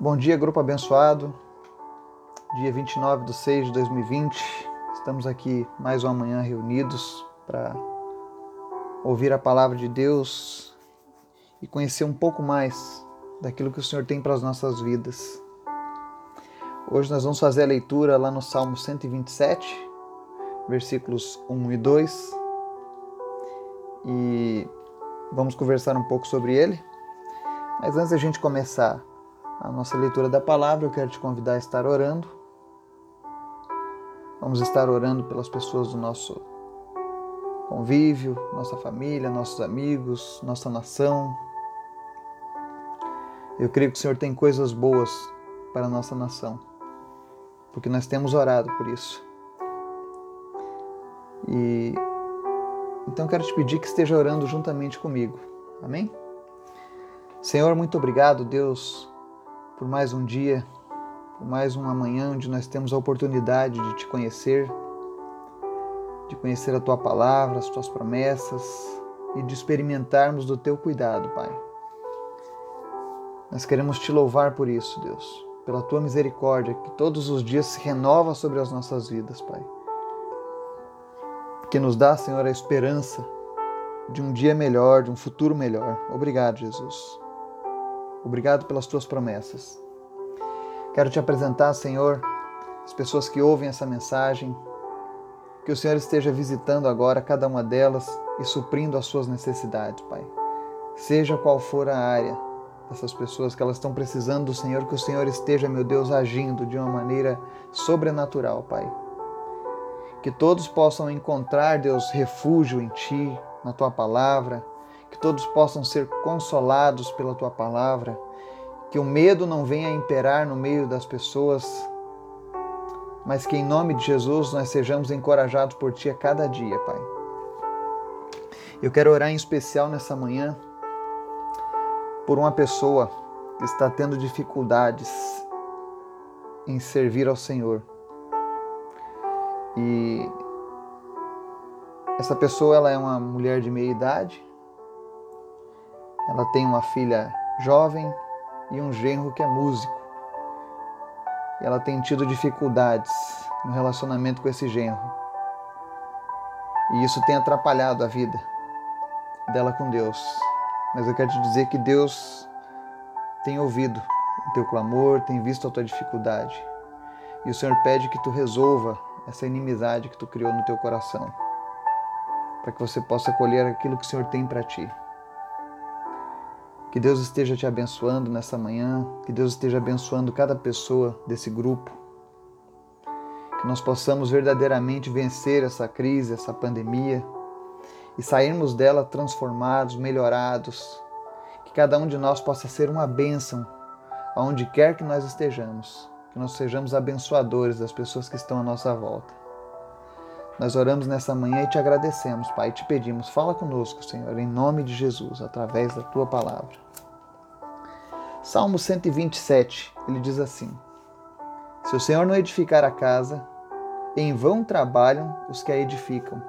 Bom dia, grupo abençoado. Dia 29 de 6 de 2020. Estamos aqui mais uma manhã reunidos para ouvir a palavra de Deus e conhecer um pouco mais daquilo que o Senhor tem para as nossas vidas. Hoje nós vamos fazer a leitura lá no Salmo 127, versículos 1 e 2. E vamos conversar um pouco sobre ele. Mas antes da gente começar a nossa leitura da palavra, eu quero te convidar a estar orando. Vamos estar orando pelas pessoas do nosso convívio, nossa família, nossos amigos, nossa nação. Eu creio que o Senhor tem coisas boas para a nossa nação, porque nós temos orado por isso. E então quero te pedir que esteja orando juntamente comigo. Amém? Senhor, muito obrigado, Deus, por mais um dia, por mais uma manhã onde nós temos a oportunidade de te conhecer, de conhecer a tua palavra, as tuas promessas e de experimentarmos do teu cuidado, Pai. Nós queremos te louvar por isso, Deus, pela tua misericórdia que todos os dias se renova sobre as nossas vidas, Pai. Que nos dá, Senhor, a esperança de um dia melhor, de um futuro melhor. Obrigado, Jesus. Obrigado pelas tuas promessas. Quero te apresentar, Senhor, as pessoas que ouvem essa mensagem. Que o Senhor esteja visitando agora cada uma delas e suprindo as suas necessidades, Pai. Seja qual for a área dessas pessoas que elas estão precisando do Senhor, que o Senhor esteja, meu Deus, agindo de uma maneira sobrenatural, Pai. Que todos possam encontrar, Deus, refúgio em Ti, na Tua palavra que todos possam ser consolados pela tua palavra, que o medo não venha imperar no meio das pessoas, mas que em nome de Jesus nós sejamos encorajados por ti a cada dia, Pai. Eu quero orar em especial nessa manhã por uma pessoa que está tendo dificuldades em servir ao Senhor. E essa pessoa ela é uma mulher de meia idade, ela tem uma filha jovem e um genro que é músico. E ela tem tido dificuldades no relacionamento com esse genro. E isso tem atrapalhado a vida dela com Deus. Mas eu quero te dizer que Deus tem ouvido o teu clamor, tem visto a tua dificuldade. E o Senhor pede que tu resolva essa inimizade que tu criou no teu coração, para que você possa colher aquilo que o Senhor tem para ti. Que Deus esteja te abençoando nessa manhã, que Deus esteja abençoando cada pessoa desse grupo. Que nós possamos verdadeiramente vencer essa crise, essa pandemia e sairmos dela transformados, melhorados. Que cada um de nós possa ser uma bênção aonde quer que nós estejamos. Que nós sejamos abençoadores das pessoas que estão à nossa volta. Nós oramos nessa manhã e te agradecemos, Pai, e te pedimos, fala conosco, Senhor, em nome de Jesus, através da tua palavra. Salmo 127, ele diz assim: Se o Senhor não edificar a casa, em vão trabalham os que a edificam.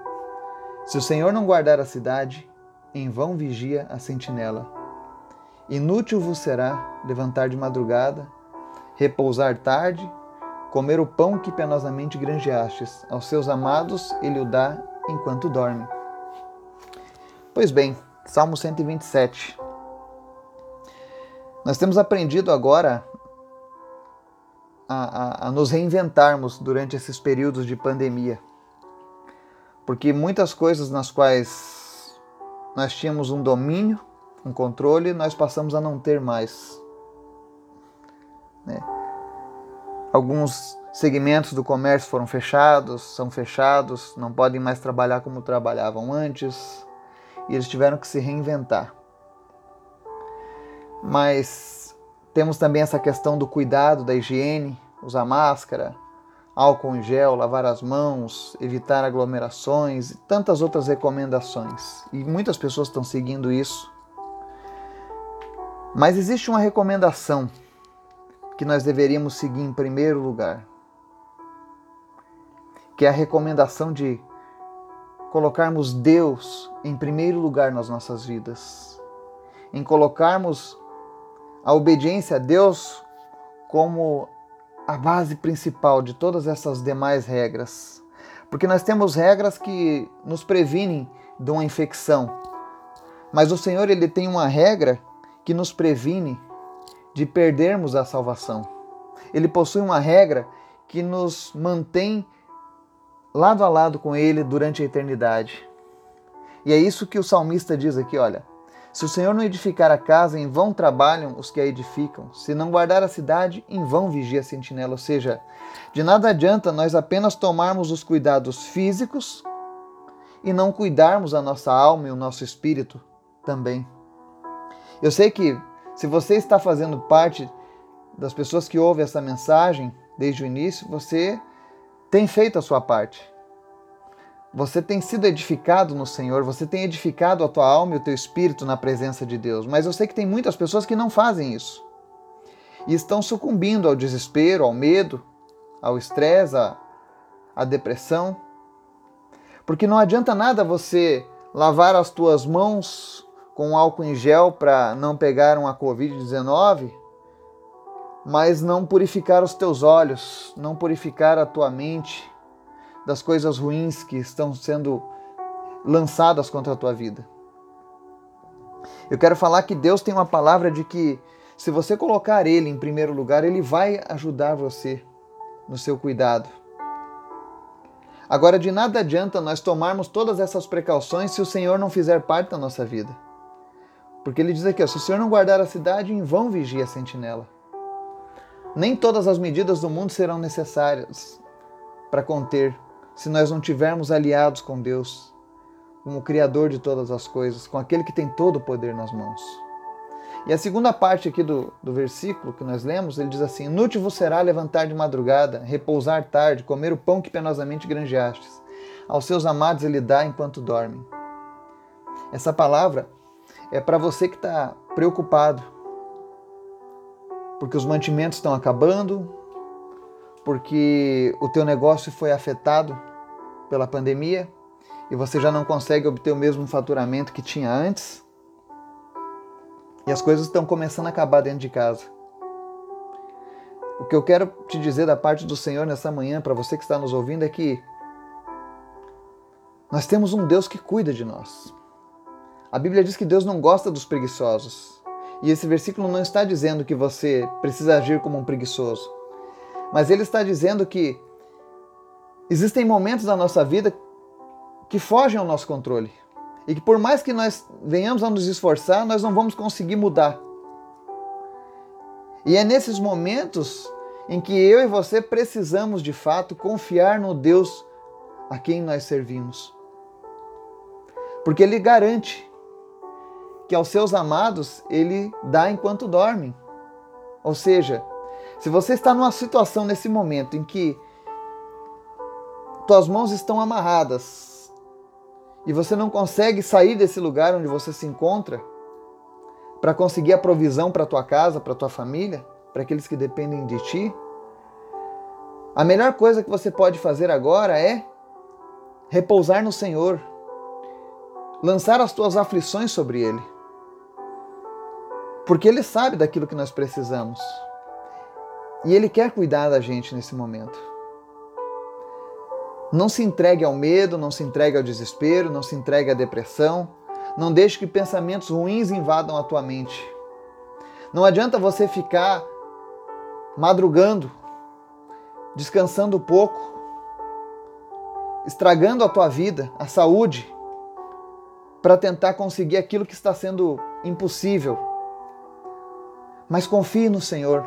Se o Senhor não guardar a cidade, em vão vigia a sentinela. Inútil vos será levantar de madrugada, repousar tarde comer o pão que penosamente granjeastes. Aos seus amados ele o dá enquanto dorme. Pois bem, Salmo 127. Nós temos aprendido agora a, a, a nos reinventarmos durante esses períodos de pandemia. Porque muitas coisas nas quais nós tínhamos um domínio, um controle, nós passamos a não ter mais. Né? Alguns segmentos do comércio foram fechados, são fechados, não podem mais trabalhar como trabalhavam antes, e eles tiveram que se reinventar. Mas temos também essa questão do cuidado, da higiene, usar máscara, álcool em gel, lavar as mãos, evitar aglomerações e tantas outras recomendações. E muitas pessoas estão seguindo isso. Mas existe uma recomendação que nós deveríamos seguir em primeiro lugar, que é a recomendação de colocarmos Deus em primeiro lugar nas nossas vidas, em colocarmos a obediência a Deus como a base principal de todas essas demais regras. Porque nós temos regras que nos previnem de uma infecção. Mas o Senhor ele tem uma regra que nos previne de perdermos a salvação. Ele possui uma regra que nos mantém lado a lado com ele durante a eternidade. E é isso que o salmista diz aqui, olha: se o Senhor não edificar a casa, em vão trabalham os que a edificam. Se não guardar a cidade, em vão vigia a sentinela. Ou seja, de nada adianta nós apenas tomarmos os cuidados físicos e não cuidarmos a nossa alma e o nosso espírito também. Eu sei que se você está fazendo parte das pessoas que ouvem essa mensagem desde o início, você tem feito a sua parte. Você tem sido edificado no Senhor, você tem edificado a tua alma e o teu espírito na presença de Deus. Mas eu sei que tem muitas pessoas que não fazem isso. E estão sucumbindo ao desespero, ao medo, ao estresse, à, à depressão. Porque não adianta nada você lavar as tuas mãos com álcool em gel para não pegar uma Covid-19, mas não purificar os teus olhos, não purificar a tua mente das coisas ruins que estão sendo lançadas contra a tua vida. Eu quero falar que Deus tem uma palavra de que se você colocar Ele em primeiro lugar, Ele vai ajudar você no seu cuidado. Agora, de nada adianta nós tomarmos todas essas precauções se o Senhor não fizer parte da nossa vida. Porque ele diz aqui: ó, se o Senhor não guardar a cidade, em vão vigia a sentinela. Nem todas as medidas do mundo serão necessárias para conter se nós não tivermos aliados com Deus, como o Criador de todas as coisas, com aquele que tem todo o poder nas mãos. E a segunda parte aqui do, do versículo que nós lemos, ele diz assim: Inútil vos será levantar de madrugada, repousar tarde, comer o pão que penosamente granjeastes. Aos seus amados ele dá enquanto dormem. Essa palavra é para você que está preocupado, porque os mantimentos estão acabando, porque o teu negócio foi afetado pela pandemia e você já não consegue obter o mesmo faturamento que tinha antes. E as coisas estão começando a acabar dentro de casa. O que eu quero te dizer da parte do Senhor nessa manhã, para você que está nos ouvindo, é que nós temos um Deus que cuida de nós. A Bíblia diz que Deus não gosta dos preguiçosos. E esse versículo não está dizendo que você precisa agir como um preguiçoso. Mas ele está dizendo que existem momentos da nossa vida que fogem ao nosso controle. E que por mais que nós venhamos a nos esforçar, nós não vamos conseguir mudar. E é nesses momentos em que eu e você precisamos de fato confiar no Deus a quem nós servimos. Porque ele garante que aos seus amados ele dá enquanto dormem. Ou seja, se você está numa situação nesse momento em que tuas mãos estão amarradas e você não consegue sair desse lugar onde você se encontra para conseguir a provisão para tua casa, para tua família, para aqueles que dependem de ti, a melhor coisa que você pode fazer agora é repousar no Senhor, lançar as tuas aflições sobre Ele, porque Ele sabe daquilo que nós precisamos e Ele quer cuidar da gente nesse momento. Não se entregue ao medo, não se entregue ao desespero, não se entregue à depressão. Não deixe que pensamentos ruins invadam a tua mente. Não adianta você ficar madrugando, descansando pouco, estragando a tua vida, a saúde, para tentar conseguir aquilo que está sendo impossível. Mas confie no Senhor.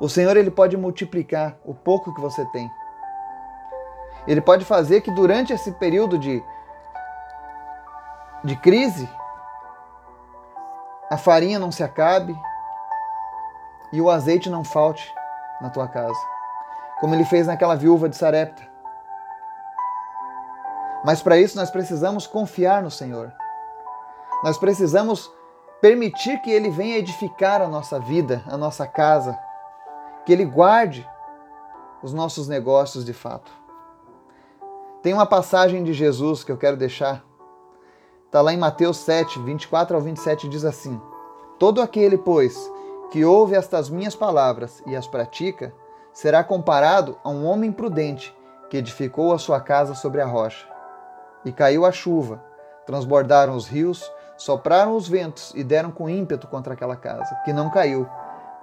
O Senhor ele pode multiplicar o pouco que você tem. Ele pode fazer que durante esse período de, de crise, a farinha não se acabe e o azeite não falte na tua casa, como ele fez naquela viúva de Sarepta. Mas para isso nós precisamos confiar no Senhor. Nós precisamos permitir que Ele venha edificar a nossa vida, a nossa casa, que Ele guarde os nossos negócios de fato. Tem uma passagem de Jesus que eu quero deixar. Está lá em Mateus 7, 24 ao 27, diz assim: Todo aquele, pois, que ouve estas minhas palavras e as pratica será comparado a um homem prudente que edificou a sua casa sobre a rocha. E caiu a chuva, transbordaram os rios, sopraram os ventos e deram com ímpeto contra aquela casa, que não caiu,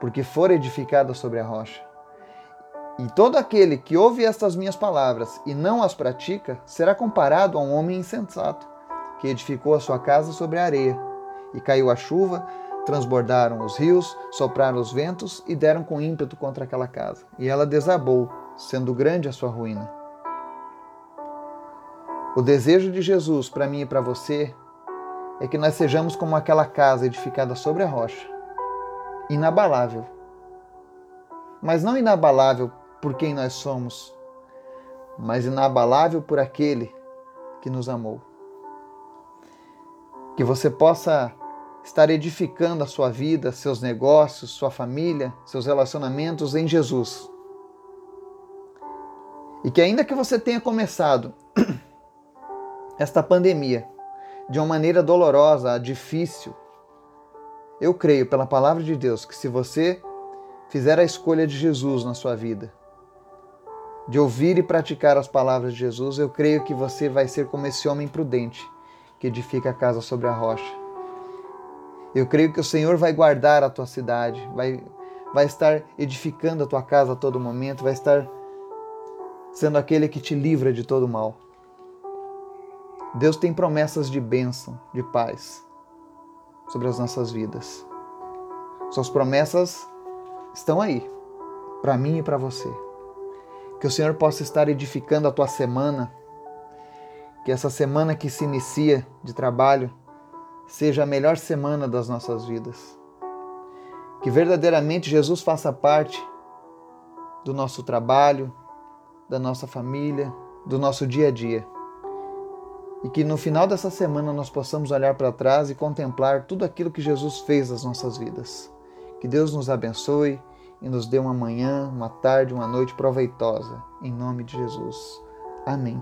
porque fora edificada sobre a rocha. E todo aquele que ouve estas minhas palavras e não as pratica será comparado a um homem insensato, que edificou a sua casa sobre a areia. E caiu a chuva, transbordaram os rios, sopraram os ventos e deram com ímpeto contra aquela casa. E ela desabou, sendo grande a sua ruína. O desejo de Jesus para mim e para você é que nós sejamos como aquela casa edificada sobre a rocha, inabalável. Mas não inabalável por quem nós somos, mas inabalável por aquele que nos amou. Que você possa estar edificando a sua vida, seus negócios, sua família, seus relacionamentos em Jesus. E que ainda que você tenha começado esta pandemia de uma maneira dolorosa, difícil, eu creio pela palavra de Deus que se você fizer a escolha de Jesus na sua vida, de ouvir e praticar as palavras de Jesus, eu creio que você vai ser como esse homem prudente que edifica a casa sobre a rocha. Eu creio que o Senhor vai guardar a tua cidade, vai, vai estar edificando a tua casa a todo momento, vai estar sendo aquele que te livra de todo mal. Deus tem promessas de bênção, de paz sobre as nossas vidas. Suas promessas estão aí, para mim e para você. Que o Senhor possa estar edificando a tua semana, que essa semana que se inicia de trabalho seja a melhor semana das nossas vidas. Que verdadeiramente Jesus faça parte do nosso trabalho, da nossa família, do nosso dia a dia e que no final dessa semana nós possamos olhar para trás e contemplar tudo aquilo que Jesus fez nas nossas vidas. Que Deus nos abençoe e nos dê uma manhã, uma tarde, uma noite proveitosa. Em nome de Jesus. Amém.